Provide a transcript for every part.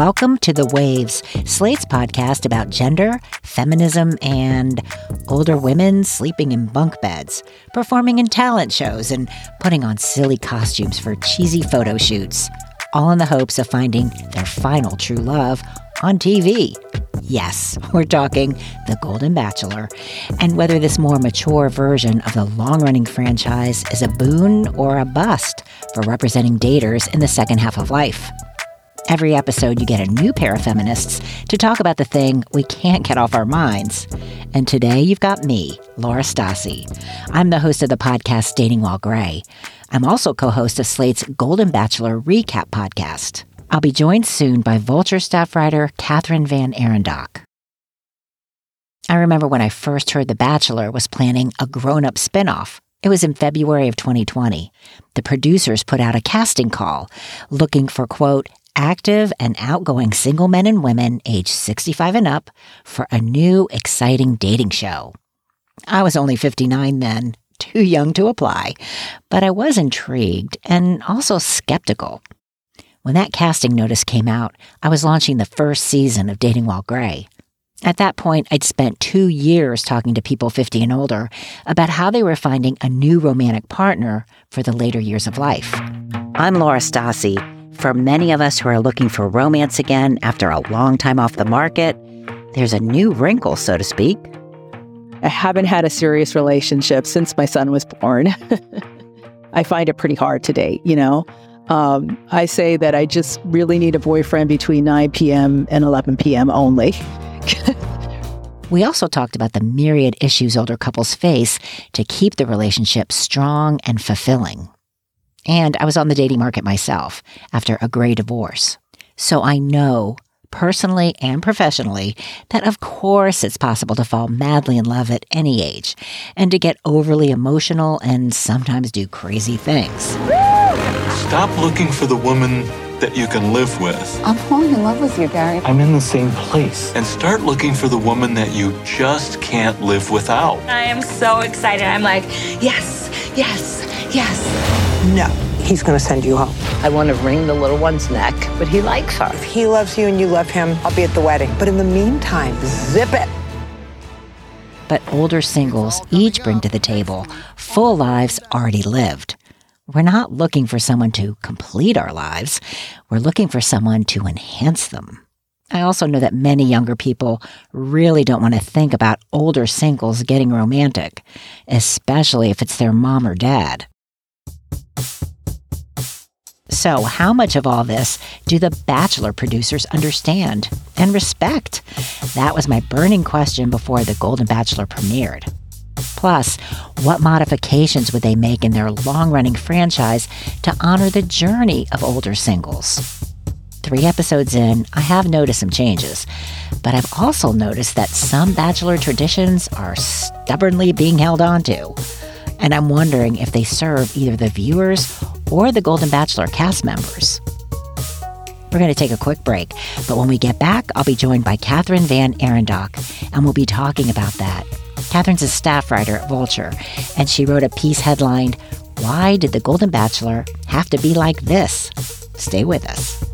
Welcome to The Waves, Slate's podcast about gender, feminism, and older women sleeping in bunk beds, performing in talent shows, and putting on silly costumes for cheesy photo shoots, all in the hopes of finding their final true love on TV. Yes, we're talking The Golden Bachelor, and whether this more mature version of the long running franchise is a boon or a bust for representing daters in the second half of life. Every episode, you get a new pair of feminists to talk about the thing we can't get off our minds. And today, you've got me, Laura Stassi. I'm the host of the podcast Dating While Gray. I'm also co host of Slate's Golden Bachelor Recap podcast. I'll be joined soon by Vulture staff writer Kathryn Van Arendonk. I remember when I first heard The Bachelor was planning a grown up spinoff. It was in February of 2020. The producers put out a casting call looking for, quote, active and outgoing single men and women aged 65 and up for a new, exciting dating show. I was only 59 then, too young to apply, but I was intrigued and also skeptical. When that casting notice came out, I was launching the first season of Dating While Gray. At that point, I'd spent two years talking to people 50 and older about how they were finding a new romantic partner for the later years of life. I'm Laura Stassi for many of us who are looking for romance again after a long time off the market, there's a new wrinkle, so to speak. I haven't had a serious relationship since my son was born. I find it pretty hard to date, you know? Um, I say that I just really need a boyfriend between 9 p.m. and 11 p.m. only. we also talked about the myriad issues older couples face to keep the relationship strong and fulfilling. And I was on the dating market myself after a gray divorce. So I know personally and professionally that of course it's possible to fall madly in love at any age and to get overly emotional and sometimes do crazy things. Stop looking for the woman that you can live with. I'm falling in love with you, Gary. I'm in the same place. And start looking for the woman that you just can't live without. I am so excited. I'm like, yes, yes, yes. No, he's going to send you home. I want to wring the little one's neck, but he likes her. If he loves you and you love him, I'll be at the wedding. But in the meantime, zip it. But older singles each bring to the table full lives already lived. We're not looking for someone to complete our lives. We're looking for someone to enhance them. I also know that many younger people really don't want to think about older singles getting romantic, especially if it's their mom or dad. So, how much of all this do the Bachelor producers understand and respect? That was my burning question before the Golden Bachelor premiered. Plus, what modifications would they make in their long running franchise to honor the journey of older singles? Three episodes in, I have noticed some changes, but I've also noticed that some Bachelor traditions are stubbornly being held onto and I'm wondering if they serve either the viewers or the Golden Bachelor cast members. We're going to take a quick break, but when we get back, I'll be joined by Kathryn Van Arendonk, and we'll be talking about that. Kathryn's a staff writer at Vulture, and she wrote a piece headlined, Why Did the Golden Bachelor Have to Be Like This? Stay with us.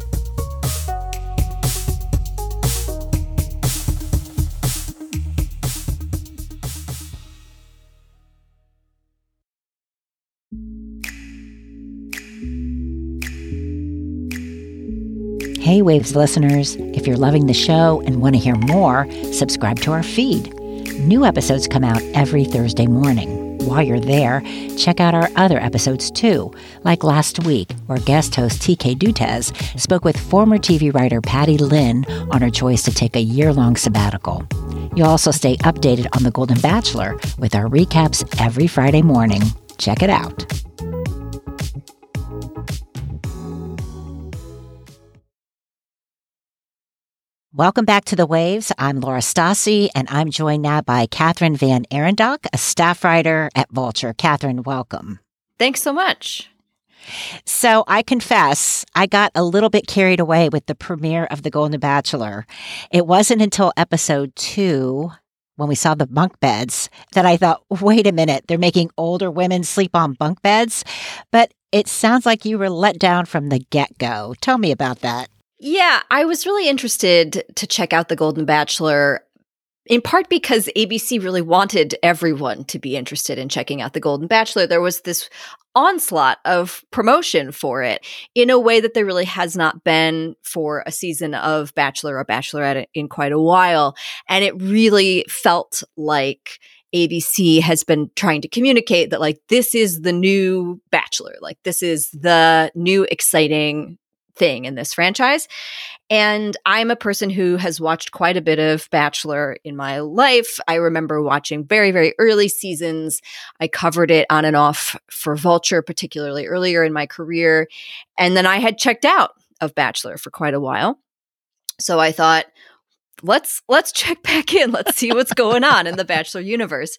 Hey Waves listeners, if you're loving the show and want to hear more, subscribe to our feed. New episodes come out every Thursday morning. While you're there, check out our other episodes too, like last week, where guest host TK Dutes spoke with former TV writer Patty Lin on her choice to take a year long sabbatical. You'll also stay updated on The Golden Bachelor with our recaps every Friday morning. Check it out. Welcome back to the Waves. I'm Laura Stassi, and I'm joined now by Kathryn Van Arendonk, a staff writer at Vulture. Kathryn, welcome. Thanks so much. So I confess, I got a little bit carried away with the premiere of The Golden Bachelor. It wasn't until episode two, when we saw the bunk beds, that I thought, wait a minute, they're making older women sleep on bunk beds? But it sounds like you were let down from the get go. Tell me about that. Yeah, I was really interested to check out The Golden Bachelor in part because ABC really wanted everyone to be interested in checking out The Golden Bachelor. There was this onslaught of promotion for it in a way that there really has not been for a season of Bachelor or Bachelorette in quite a while. And it really felt like ABC has been trying to communicate that, like, this is the new Bachelor. Like, this is the new exciting thing in this franchise. And I'm a person who has watched quite a bit of Bachelor in my life. I remember watching very, very early seasons. I covered it on and off for Vulture, particularly earlier in my career. And then I had checked out of Bachelor for quite a while. So I thought, let's let's check back in. Let's see what's going on in the Bachelor universe.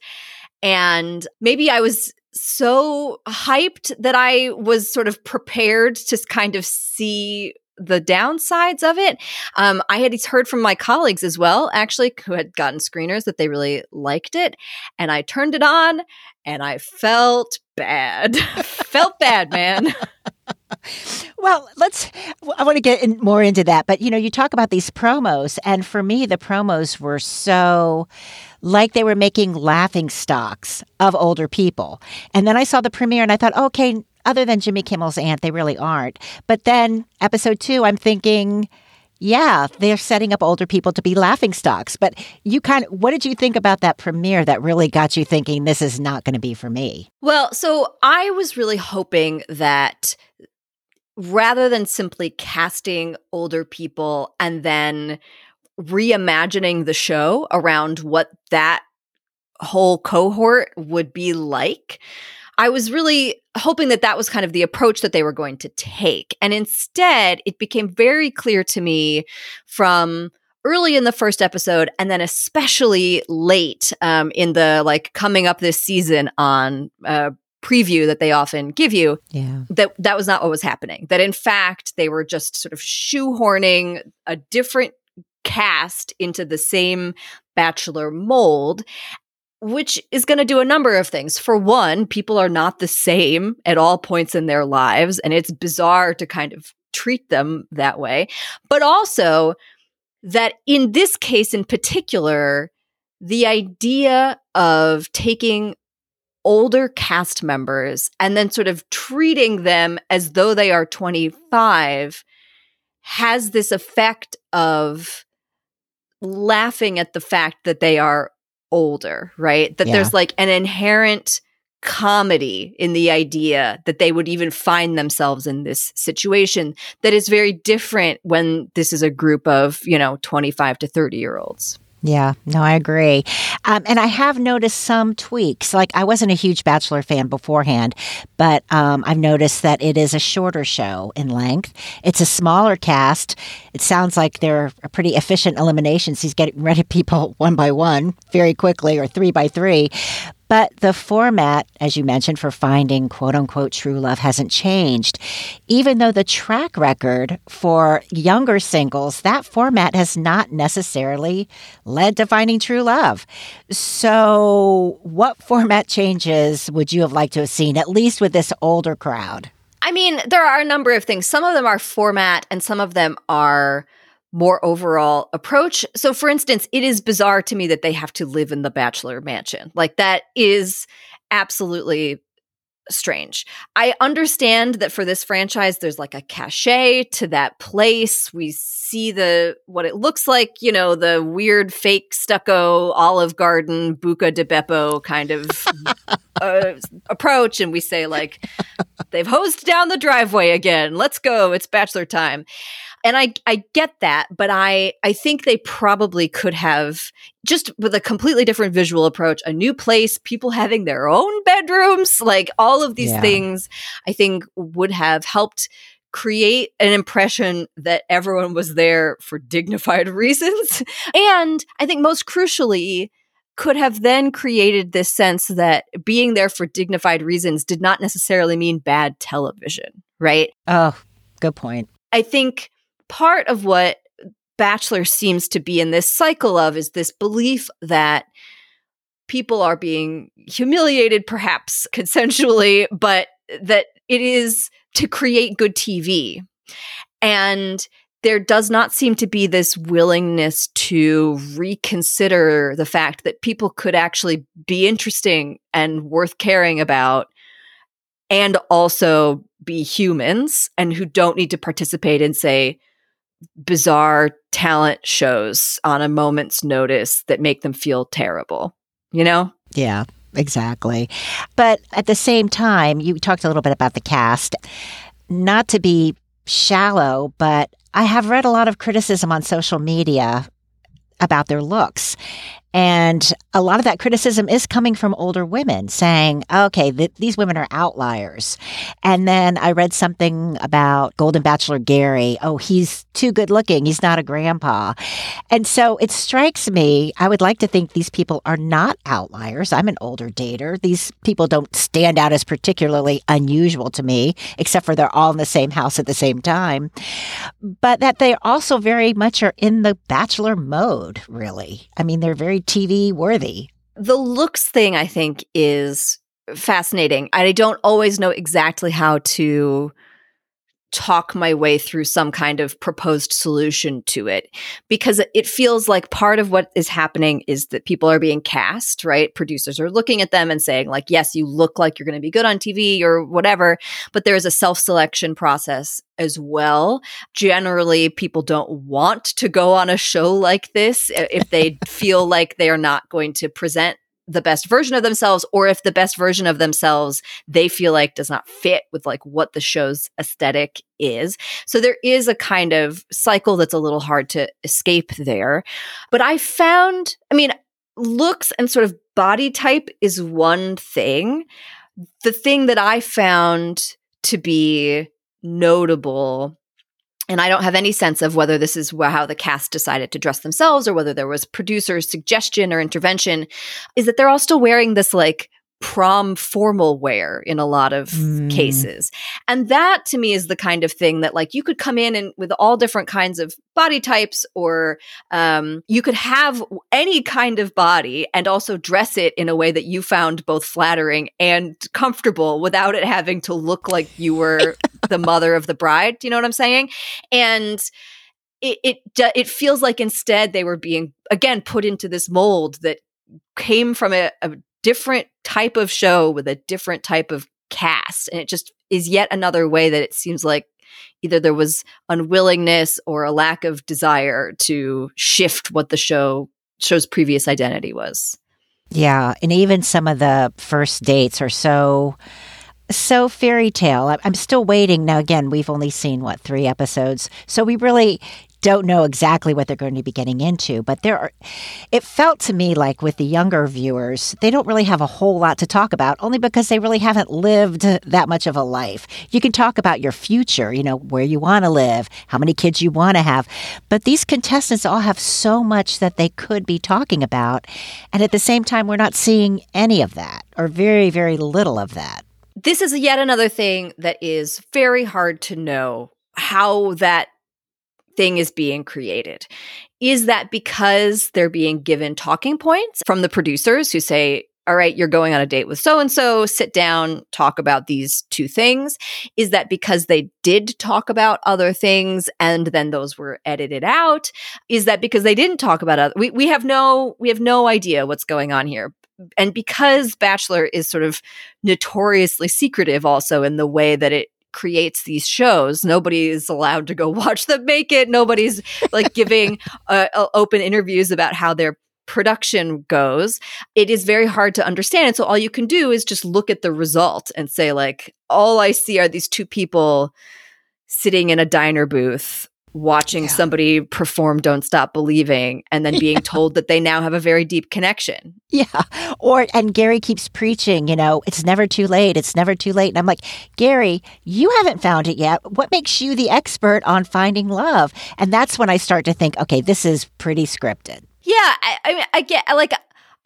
And maybe I was so hyped that I was sort of prepared to kind of see the downsides of it. Um, I had heard from my colleagues as well, actually, who had gotten screeners that they really liked it. And I turned it on and I felt bad. felt bad, man. well, let's. I want to get in more into that, but you know, you talk about these promos, and for me, the promos were so like they were making laughing stocks of older people. And then I saw the premiere, and I thought, okay, other than Jimmy Kimmel's aunt, they really aren't. But then episode two, I'm thinking, yeah, they're setting up older people to be laughing stocks. But you kind of, what did you think about that premiere that really got you thinking this is not going to be for me? Well, so I was really hoping that rather than simply casting older people and then reimagining the show around what that whole cohort would be like, I was really hoping that that was kind of the approach that they were going to take. And instead, it became very clear to me from early in the first episode and then especially late um, in the like coming up this season on uh, preview that they often give you yeah. that that was not what was happening. That in fact they were just sort of shoehorning a different cast into the same bachelor mold which is going to do a number of things. For one, people are not the same at all points in their lives, and it's bizarre to kind of treat them that way. But also, that in this case in particular, the idea of taking older cast members and then sort of treating them as though they are 25 has this effect of laughing at the fact that they are older, right? That yeah. there's like an inherent comedy in the idea that they would even find themselves in this situation that is very different when this is a group of, you know, 25 to 30 year olds. Yeah, no, I agree. Um, and I have noticed some tweaks. Like, I wasn't a huge Bachelor fan beforehand, but um, I've noticed that it is a shorter show in length. It's a smaller cast. It sounds like they're a pretty efficient eliminations. He's getting rid of people one by one very quickly or three by three. But the format, as you mentioned, for finding quote unquote true love hasn't changed. Even though the track record for younger singles, that format has not necessarily led to finding true love. So, what format changes would you have liked to have seen, at least with this older crowd? I mean, there are a number of things. Some of them are format, and some of them are more overall approach. So, for instance, it is bizarre to me that they have to live in the bachelor mansion. Like, that is absolutely strange. I understand that for this franchise, there's like a cachet to that place. We see the what it looks like, you know, the weird fake stucco Olive Garden Buca di Beppo kind of uh, approach, and we say like, they've hosed down the driveway again. Let's go. It's bachelor time and I I get that, but I I think they probably could have just with a completely different visual approach, a new place, people having their own bedrooms, like all of these yeah. things, I think would have helped create an impression that everyone was there for dignified reasons. and I think most crucially, could have then created this sense that being there for dignified reasons did not necessarily mean bad television, right? Oh, good point. I think part of what Bachelor seems to be in this cycle of is this belief that people are being humiliated, perhaps consensually, but that it is to create good TV. And there does not seem to be this willingness to reconsider the fact that people could actually be interesting and worth caring about and also be humans and who don't need to participate in say bizarre talent shows on a moment's notice that make them feel terrible you know Yeah, exactly. But at the same time, you talked a little bit about the cast. Not to be shallow, but I have read a lot of criticism on social media about their looks. And a lot of that criticism is coming from older women saying, okay, th- these women are outliers. And then I read something about Golden Bachelor Gary. Oh, he's too good looking. He's not a grandpa. And so it strikes me, I would like to think these people are not outliers. I'm an older dater. These people don't stand out as particularly unusual to me, except for they're all in the same house at the same time. But that they also very much are in the bachelor mode, really. I mean, they're very TV worthy. the looks thing i think is fascinating i don't always know exactly how to talk my way through some kind of proposed solution to it because it feels like part of what is happening is that people are being cast right? Producers are looking at them and saying like yes you look like you're going to be good on tv or whatever but there's a self-selection process as well. Generally people don't want to go on a show like this if they feel like they are not going to present the best version of themselves or if the best version of themselves they feel like does not fit with like what the show's aesthetic is. So there is a kind of cycle that's a little hard to escape there. But i found i mean looks and sort of body type is one thing. The thing that i found to be notable and I don't have any sense of whether this is how the cast decided to dress themselves or whether there was producer suggestion or intervention, is that they're all still wearing this like prom formal wear in a lot of Mm. cases. And that to me is the kind of thing that like you could come in and with all different kinds of body types or um, you could have any kind of body and also dress it in a way that you found both flattering and comfortable without it having to look like you were the mother of the bride. Do you know what I'm saying? And it it it feels like instead they were being again put into this mold that came from a, a different type of show with a different type of cast, and it just is yet another way that it seems like either there was unwillingness or a lack of desire to shift what the show show's previous identity was. Yeah, and even some of the first dates are so so fairy tale. I'm still waiting. Now again, we've only seen what 3 episodes. So we really don't know exactly what they're going to be getting into, but there are it felt to me like with the younger viewers, they don't really have a whole lot to talk about only because they really haven't lived that much of a life. You can talk about your future, you know, where you want to live, how many kids you want to have, but these contestants all have so much that they could be talking about, and at the same time we're not seeing any of that or very very little of that. This is yet another thing that is very hard to know how that thing is being created. Is that because they're being given talking points from the producers who say, all right, you're going on a date with so and so, sit down, talk about these two things? Is that because they did talk about other things and then those were edited out? Is that because they didn't talk about other we, we have no we have no idea what's going on here. And because Bachelor is sort of notoriously secretive also in the way that it creates these shows nobody is allowed to go watch them make it. Nobody's like giving uh, open interviews about how their production goes. It is very hard to understand and so all you can do is just look at the result and say like all i see are these two people sitting in a diner booth watching Yeah. somebody perform don't stop believing and then being told that they now have a very deep connection Yeah. Or, and Gary keeps preaching, you know, it's never too late. It's never too late. And I'm like, Gary, you haven't found it yet. What makes you the expert on finding love? And that's when I start to think, okay, this is pretty scripted. Yeah, I, I, mean, I get like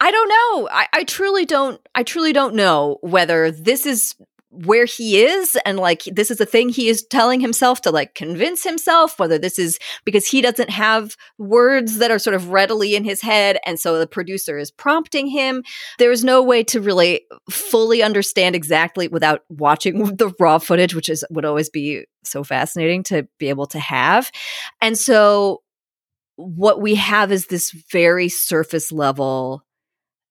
I don't know. I, I truly don't. I truly don't know whether this is where he is and like this is a thing he is telling himself to like convince himself whether this is because he doesn't have words that are sort of readily in his head and so the producer is prompting him. There's no way to really fully understand exactly without watching the raw footage which is would always be so fascinating to be able to have. And so what we have is this very surface level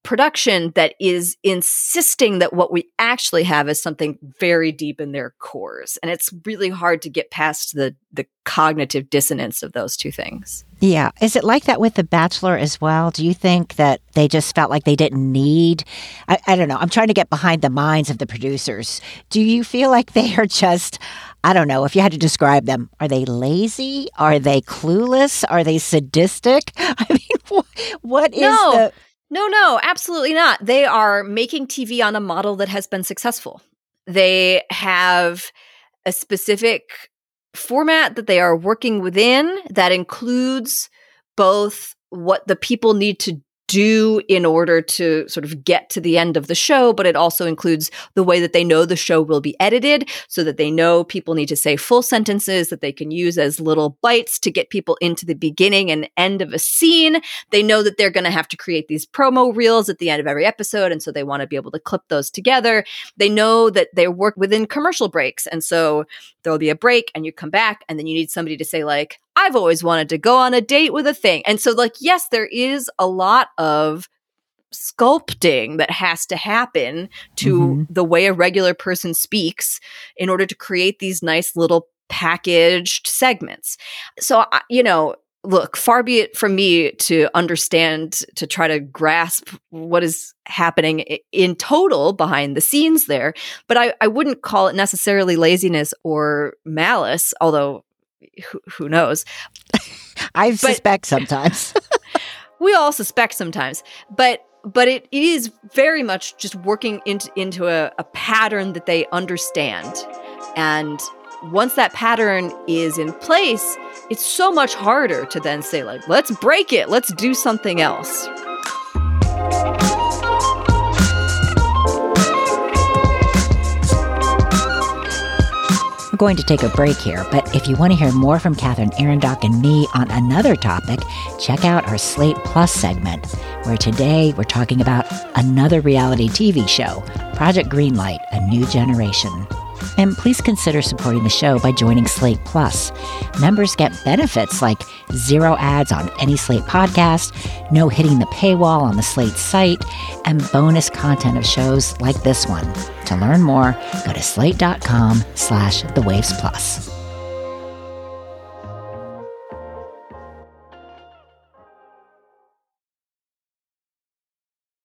production that is insisting that what we actually have is something very deep in their cores and it's really hard to get past the the cognitive dissonance of those two things yeah is it like that with the bachelor as well do you think that they just felt like they didn't need I, I don't know i'm trying to get behind the minds of the producers do you feel like they are just I don't know if you had to describe them. Are they lazy? Are they clueless? Are they sadistic? I mean, what is no. the no, no, absolutely not. They are making TV on a model that has been successful. They have a specific format that they are working within that includes both what the people need to do in order to sort of get to the end of the show, but it also includes the way that they know the show will be edited so that they know people need to say full sentences that they can use as little bites to get people into the beginning and end of a scene. They know that they're going to have to create these promo reels at the end of every episode. And so they want to be able to clip those together. They know that they work within commercial breaks. And so there'll be a break and you come back and then you need somebody to say like, I've always wanted to go on a date with a thing. And so, like, yes, there is a lot of sculpting that has to happen to mm-hmm. the way a regular person speaks in order to create these nice little packaged segments. So, you know, look, far be it from me to understand, to try to grasp what is happening in total behind the scenes there, but I, I wouldn't call it necessarily laziness or malice, although who, who knows? I suspect sometimes. we all suspect sometimes, but but it is very much just working into into a, a pattern that they understand, and once that pattern is in place, it's so much harder to then say like, let's break it, let's do something else. Going to take a break here, but if you want to hear more from Kathryn Arendonk and me on another topic, check out our Slate Plus segment, where today we're talking about another reality TV show, Project Greenlight A New Generation. And please consider supporting the show by joining Slate Plus. Members get benefits like zero ads on any Slate podcast, no hitting the paywall on the Slate site, and bonus content of shows like this one. To learn more, go to slate.com slash the waves plus.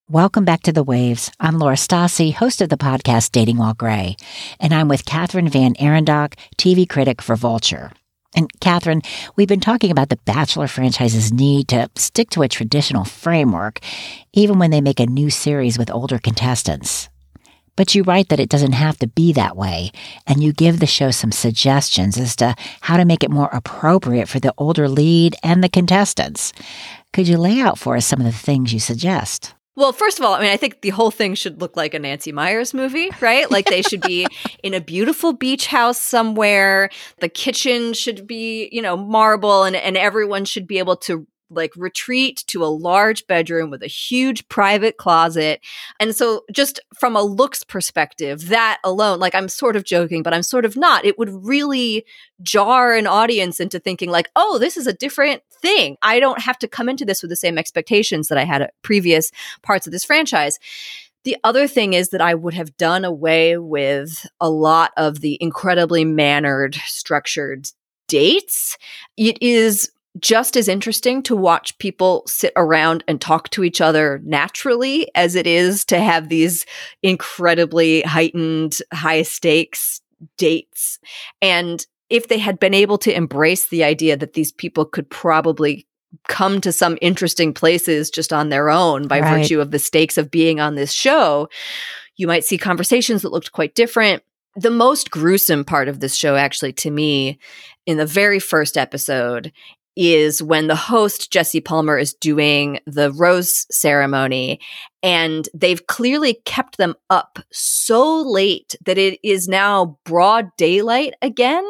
Welcome back to The Waves. I'm Laura Stassi, host of the podcast Dating While Gray, and I'm with Kathryn Van Arendonk, TV critic for Vulture. And Kathryn, we've been talking about the Bachelor franchise's need to stick to a traditional framework, even when they make a new series with older contestants. But you write that it doesn't have to be that way, and you give the show some suggestions as to how to make it more appropriate for the older lead and the contestants. Could you lay out for us some of the things you suggest? Well, first of all, I mean, I think the whole thing should look like a Nancy Meyers movie, right? Like they should be in a beautiful beach house somewhere. The kitchen should be, you know, marble and, and everyone should be able to like retreat to a large bedroom with a huge private closet. And so just from a looks perspective, that alone, like I'm sort of joking, but I'm sort of not. It would really jar an audience into thinking like, "Oh, this is a different thing. I don't have to come into this with the same expectations that I had at previous parts of this franchise." The other thing is that I would have done away with a lot of the incredibly mannered, structured dates. It is just as interesting to watch people sit around and talk to each other naturally as it is to have these incredibly heightened, high stakes dates. And if they had been able to embrace the idea that these people could probably come to some interesting places just on their own by right. virtue of the stakes of being on this show, you might see conversations that looked quite different. The most gruesome part of this show, actually, to me, in the very first episode, is when the host, Jesse Palmer, is doing the rose ceremony And they've clearly kept them up so late that it is now broad daylight again.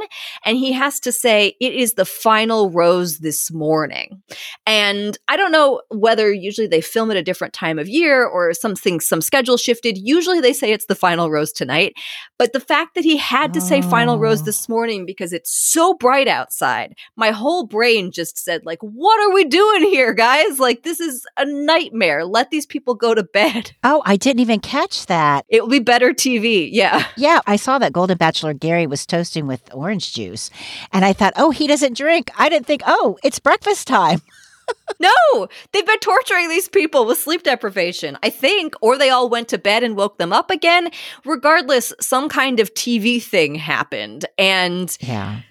And he has to say, it is the final rose this morning. And I don't know whether usually they film at a different time of year or something, some schedule shifted. Usually they say it's the final rose tonight. But the fact that he had to say final rose oh. this morning because it's so bright outside, my whole brain just said, like, what are we doing here, guys? Like, this is a nightmare. Let these people go to bed. Oh, I didn't even catch that. It will be better TV. Yeah. Yeah, I saw that Golden Bachelor Gary was toasting with orange juice. And I thought, oh, he doesn't drink. I didn't think, oh, it's breakfast time. no, they've been torturing these people with sleep deprivation, I think, or they all went to bed and woke them up again. Regardless, some kind of TV thing happened. And yeah.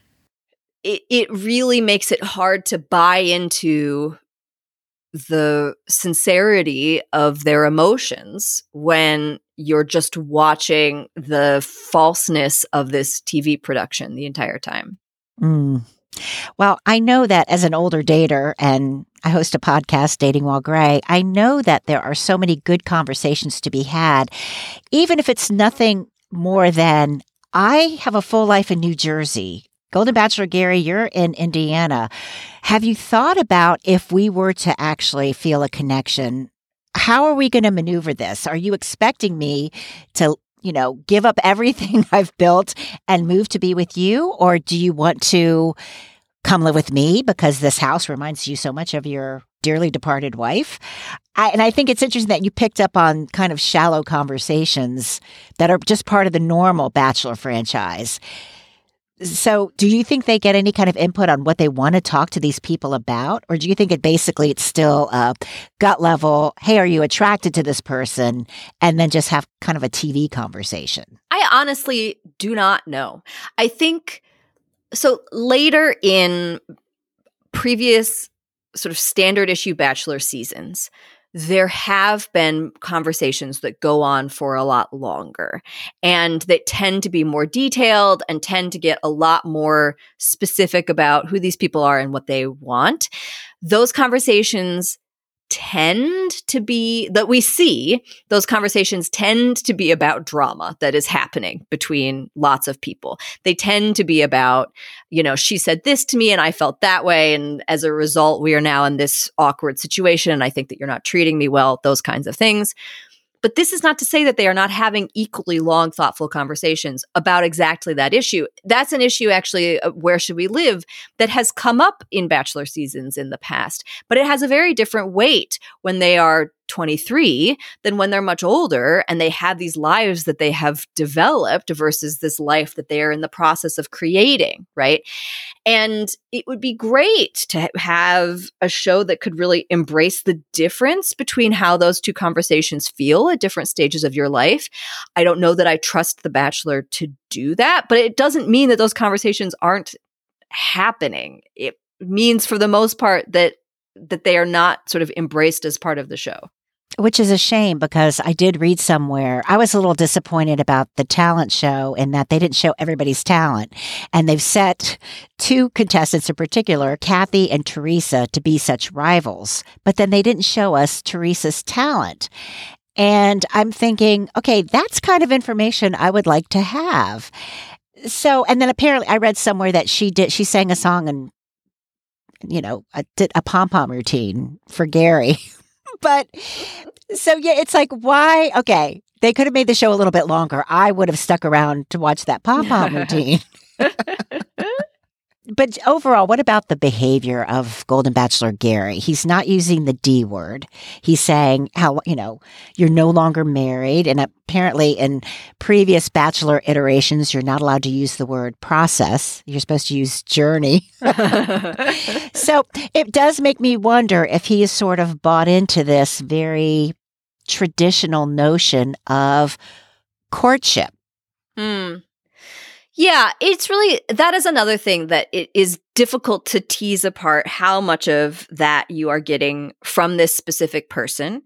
it, it really makes it hard to buy into the sincerity of their emotions when you're just watching the falseness of this TV production the entire time. Mm. Well, I know that as an older dater and I host a podcast, Dating While Gray, I know that there are so many good conversations to be had, even if it's nothing more than I have a full life in New Jersey. Golden Bachelor Gary, you're in Indiana. Have you thought about if we were to actually feel a connection? How are we going to maneuver this? Are you expecting me to you know, give up everything I've built and move to be with you? Or do you want to come live with me because this house reminds you so much of your dearly departed wife? I, and I think it's interesting that you picked up on kind of shallow conversations that are just part of the normal Bachelor franchise. So, do you think they get any kind of input on what they want to talk to these people about? Or do you think it basically it's still a gut level, hey, are you attracted to this person? And then just have kind of a TV conversation? I honestly do not know. I think so later in previous sort of standard issue bachelor seasons, there have been conversations that go on for a lot longer and that tend to be more detailed and tend to get a lot more specific about who these people are and what they want. Those conversations tend to be that we see those conversations tend to be about drama that is happening between lots of people. They tend to be about you know she said this to me and i felt that way. And as a result we are now in this awkward situation and i think that you're not treating me well those kinds of things but this is not to say that they are not having equally long, thoughtful conversations about exactly that issue. That's an issue, actually, uh, where should we live, that has come up in Bachelor seasons in the past, but it has a very different weight when they are 23 than when they're much older and they have these lives that they have developed versus this life that they are in the process of creating, right? And it would be great to have a show that could really embrace the difference between how those two conversations feel at different stages of your life. I don't know that I trust The Bachelor to do that, but it doesn't mean that those conversations aren't happening. It means for the most part that that they are not sort of embraced as part of the show which is a shame because I did read somewhere. I was a little disappointed about the talent show in that they didn't show everybody's talent. And they've set two contestants in particular, Kathy and Theresa, to be such rivals. But then they didn't show us Theresa's talent. And I'm thinking, okay, that's kind of information I would like to have. So, and then apparently I read somewhere that she did, she sang a song and, you know, did a pom pom routine for Gary. but so yeah, it's like why? Okay, they could have made the show a little bit longer. I would have stuck around to watch that pom pom routine. but overall, what about the behavior of Golden Bachelor Gary? He's not using the D word. He's saying how, you know, you're no longer married. And apparently, in previous Bachelor iterations, you're not allowed to use the word process. You're supposed to use journey. so it does make me wonder if he is sort of bought into this very traditional notion of courtship. Hmm. Yeah, it's really that is another thing that it is difficult to tease apart how much of that you are getting from this specific person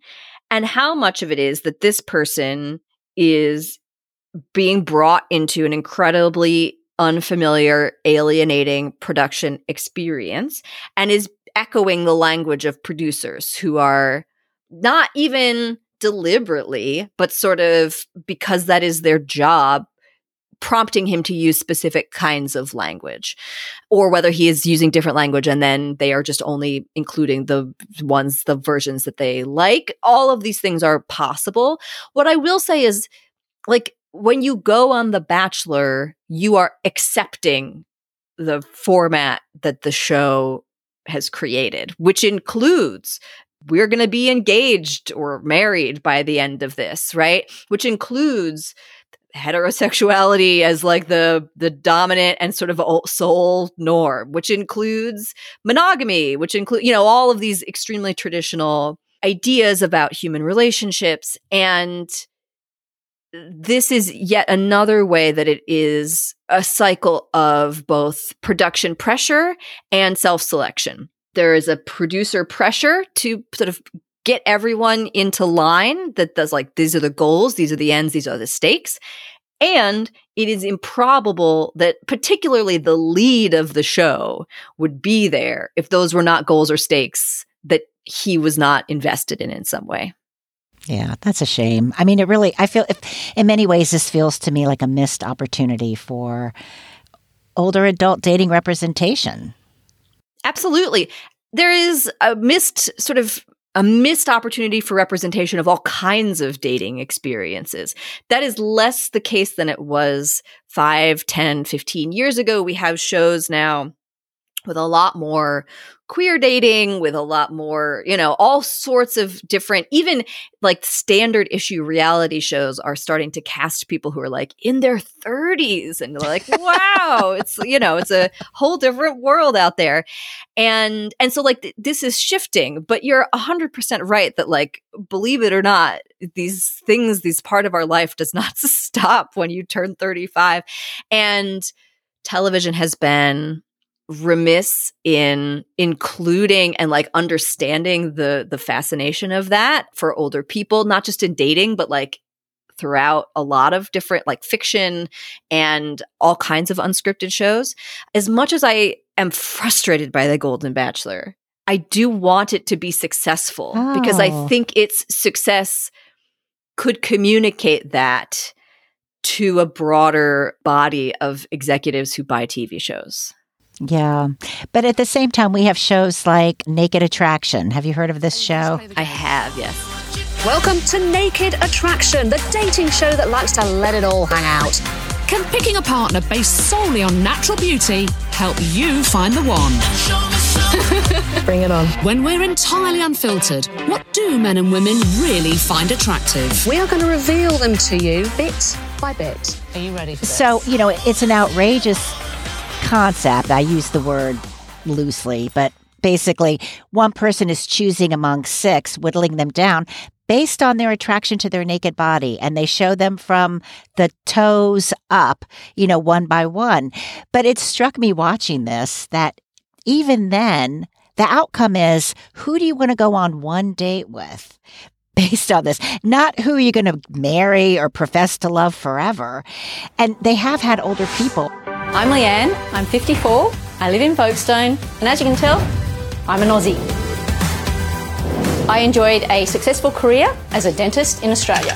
and how much of it is that this person is being brought into an incredibly unfamiliar, alienating production experience and is echoing the language of producers who are not even deliberately, but sort of because that is their job, prompting him to use specific kinds of language or whether he is using different language and then they are just only including the ones the versions that they like. All of these things are possible. What i will say is like when you go on the bachelor you are accepting the format that the show has created which includes we're going to be engaged or married by the end of this right? Which includes heterosexuality as like the the dominant and sort of sole norm which includes monogamy which include you know all of these extremely traditional ideas about human relationships. And this is yet another way that it is a cycle of both production pressure and self-selection. There is a producer pressure to sort of get everyone into line that does like these are the goals these are the ends these are the stakes and it is improbable that particularly the lead of the show would be there if those were not goals or stakes that he was not invested in in some way yeah, that's a shame. I mean, it really, I feel, if, in many ways, this feels to me like a missed opportunity for older adult dating representation. Absolutely. There is a missed sort of a missed opportunity for representation of all kinds of dating experiences. That is less the case than it was 5, 10, 15 years ago. We have shows now with a lot more queer dating with a lot more, you know, all sorts of different, even like standard issue reality shows are starting to cast people who are like in their 30s and like, wow, it's, you know, it's a whole different world out there. And, and so like th- this is shifting, but you're 100% right that like, believe it or not, these things, these part of our life does not stop when you turn 35. And television has been remiss in including and like understanding the the fascination of that for older people not just in dating but like throughout a lot of different like fiction and all kinds of unscripted shows as much as i am frustrated by the golden bachelor i do want it to be successful oh. because i oh. think its success could communicate that to a broader body of executives who buy tv shows yeah. But at the same time, we have shows like Naked Attraction. Have you heard of this show? I have, yes. Welcome to Naked Attraction, the dating show that likes to let it all hang out. Can picking a partner based solely on natural beauty help you find the one? Bring it on. When we're entirely unfiltered, what do men and women really find attractive? We are going to reveal them to you bit by bit. Are you ready for this? So, you know, it's an outrageous concept. I use the word loosely, but basically, one person is choosing among six, whittling them down based on their attraction to their naked body. And they show them from the toes up, you know, one by one. But it struck me watching this that even then, the outcome is who do you want to go on one date with? Based on this, not who you're going to marry or profess to love forever. And they have had older people I'm Leanne, I'm 54, I live in Folkestone, and as you can tell, I'm an Aussie. I enjoyed a successful career as a dentist in Australia.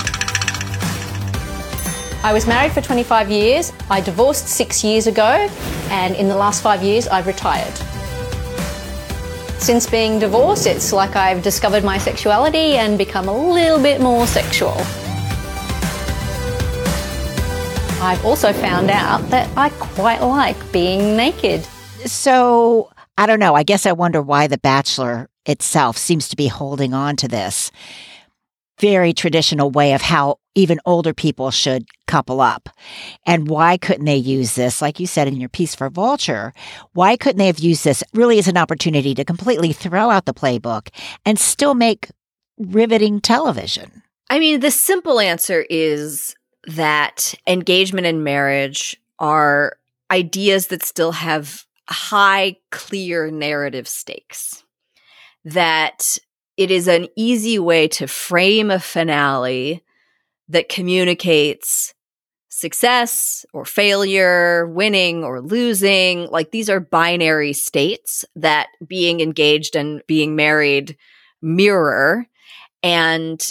I was married for 25 years, I divorced six years ago, and in the last five years, I've retired. Since being divorced, it's like I've discovered my sexuality and become a little bit more sexual. I've also found out that I quite like being naked. So, I don't know. I guess I wonder why The Bachelor itself seems to be holding on to this very traditional way of how even older people should couple up. And why couldn't they use this, like you said in your piece for Vulture? Why couldn't they have used this really as an opportunity to completely throw out the playbook and still make riveting television? I mean, the simple answer is that engagement and marriage are ideas that still have high, clear narrative stakes. That it is an easy way to frame a finale that communicates success or failure, winning or losing. Like these are binary states that being engaged and being married mirror. And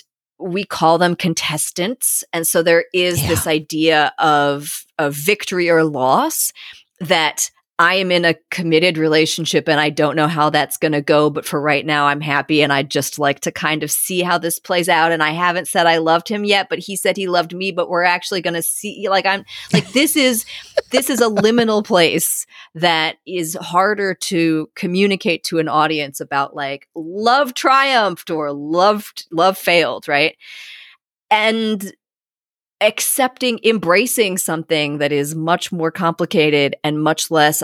we call them contestants. And so there is Yeah. this idea of, of victory or loss that I am in a committed relationship and I don't know how that's going to go, but for right now, I'm happy. And I'd just like to kind of see how this plays out. And I haven't said I loved him yet, but he said he loved me, but we're actually going to see, like, I'm like, this is, this is a liminal place that is harder to communicate to an audience about like love triumphed or loved, love failed, right? And accepting, embracing something that is much more complicated and much less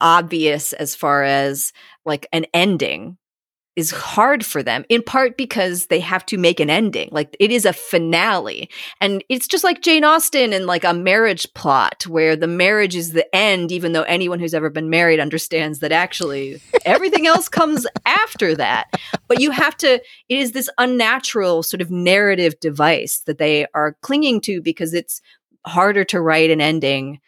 obvious as far as like an ending is hard for them in part because they have to make an ending. Like it is a finale. And it's just like Jane Austen and like a marriage plot where the marriage is the end even though anyone who's ever been married understands that actually everything else comes after that. But you have to it is this unnatural sort of narrative device that they are clinging to because it's harder to write an ending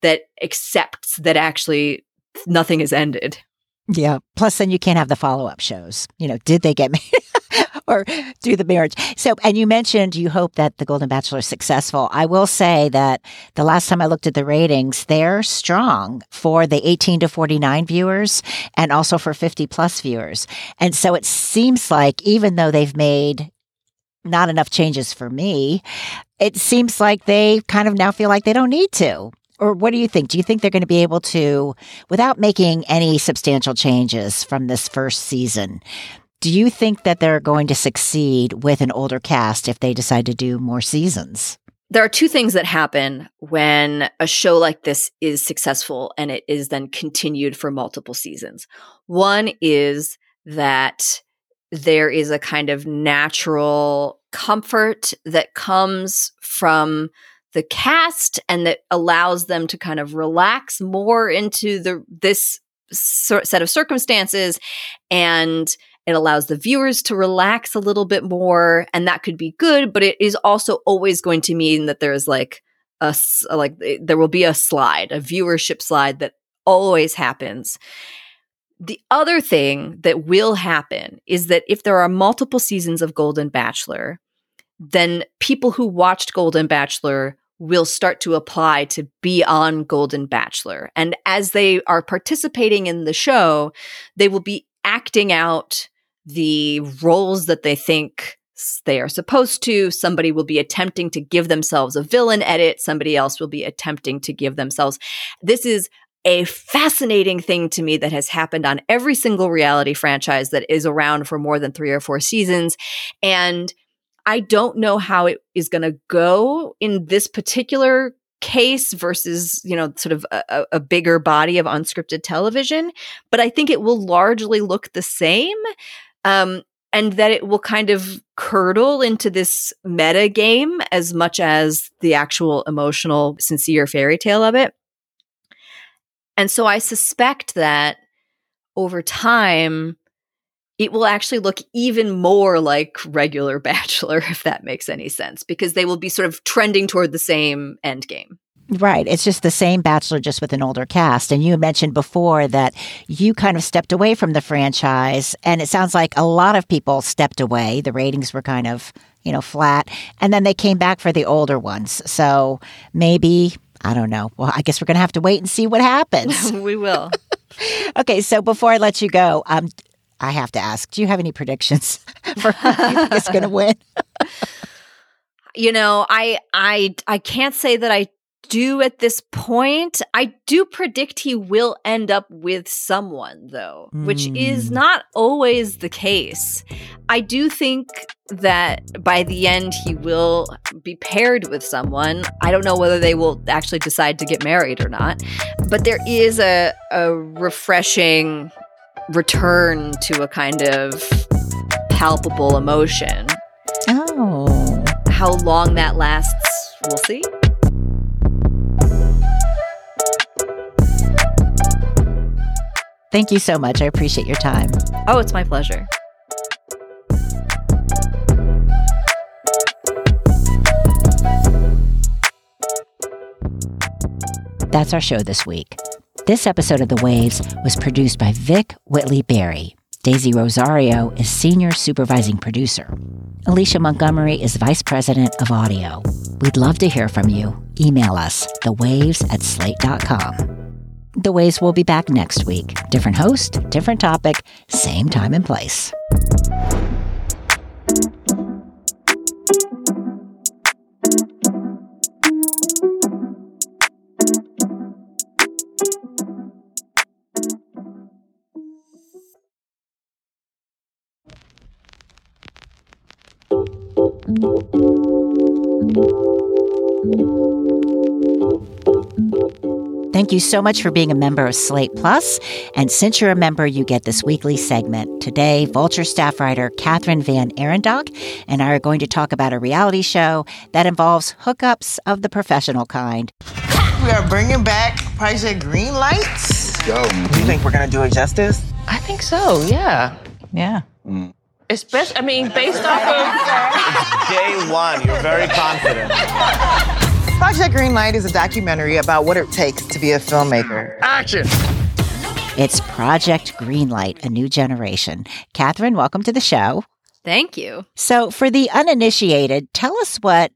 that accepts that actually nothing is ended Yeah. Plus, then you can't have the follow up shows. You know, did they get married or do the marriage? So, and you mentioned you hope that the Golden Bachelor is successful. I will say that the last time I looked at the ratings, they're strong for the 18 to 49 viewers and also for 50 plus viewers. And so it seems like even though they've made not enough changes for me, it seems like they kind of now feel like they don't need to. Or what do you think? Do you think they're going to be able to, without making any substantial changes from this first season, do you think that they're going to succeed with an older cast if they decide to do more seasons? there are two things that happen when a show like this is successful and it is then continued for multiple seasons. One is that there is a kind of natural comfort that comes from the cast and that allows them to kind of relax more into the this set of circumstances. And it allows the viewers to relax a little bit more. And that could be good but it is also always going to mean that there's like a like eh, there will be a slide a viewership slide that always happens. The other thing that will happen is that if there are multiple seasons of Golden Bachelor, then people who watched Golden Bachelor will start to apply to be on Golden Bachelor. And as they are participating in the show, they will be acting out the roles that they think they are supposed to. Somebody will be attempting to give themselves a villain edit, somebody else will be attempting to give themselves. This is a fascinating thing to me that has happened on every single reality franchise that is around for more than three or four seasons. And I don't know how it is going to go in this particular case versus, you know, sort of a, a- bigger body of unscripted television, but I think it will largely look the same. Um, and that it will kind of curdle into this meta game as much as the actual emotional, sincere fairy tale of it. And so I suspect that over time, it will actually look even more like regular Bachelor, if that makes any sense, because they will be sort of trending toward the same end game. Right. It's just the same Bachelor, just with an older cast. And you mentioned before that you kind of stepped away from the franchise. And it sounds like a lot of people stepped away. The ratings were kind of, you know, flat. And then they came back for the older ones. So maybe, I don't know. Well, I guess we're going to have to wait and see what happens. we will. okay. So before I let you go, um, I have to ask do you have any predictions for who you think is going to win? you know, I I I can't say that I do at this point. I do predict he will end up with someone though, which is Mm. not always the case. I do think that by the end he will be paired with someone. I don't know whether they will actually decide to get married or not, but there is a a refreshing return to a kind of palpable emotion. Oh. How long that lasts, we'll see. Thank you so much. I appreciate your time. Oh, it's my pleasure. That's our show this week. This episode of The Waves was produced by Vic Whitley Berry. Daisy Rosario is senior supervising producer. Alicia Montgomery is Vice President of Audio. We'd love to hear from you. Email us, thewaves at slate.com. The Waves will be back next week. Different host, different topic, same time and place. Thank you so much for being a member of Slate Plus. And since you're a member, you get this weekly segment. Today, Vulture staff writer Kathryn Van Arendonk and I are going to talk about a reality show that involves hookups of the professional kind. We are bringing back Project Greenlights. Go. Do you think we're going to do it justice? I think so, yeah. Yeah. Mm. Especially, I mean, based off of. Day one, you're very confident. Project Greenlight is a documentary about what it takes to be a filmmaker. Action! It's Project Greenlight, a new generation. Kathryn, welcome to the show. Thank you. So, for the uninitiated, tell us what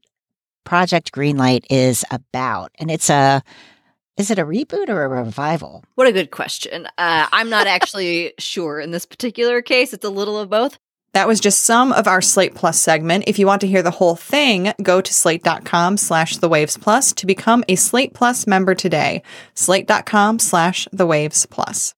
Project Greenlight is about. And it's a is it a reboot or a revival? What a good question. Uh, I'm not actually sure in this particular case. It's a little of both. That was just some of our Slate Plus segment. If you want to hear the whole thing, go to slate.com slash the waves plus to become a Slate Plus member today. Slate.com slash the waves plus.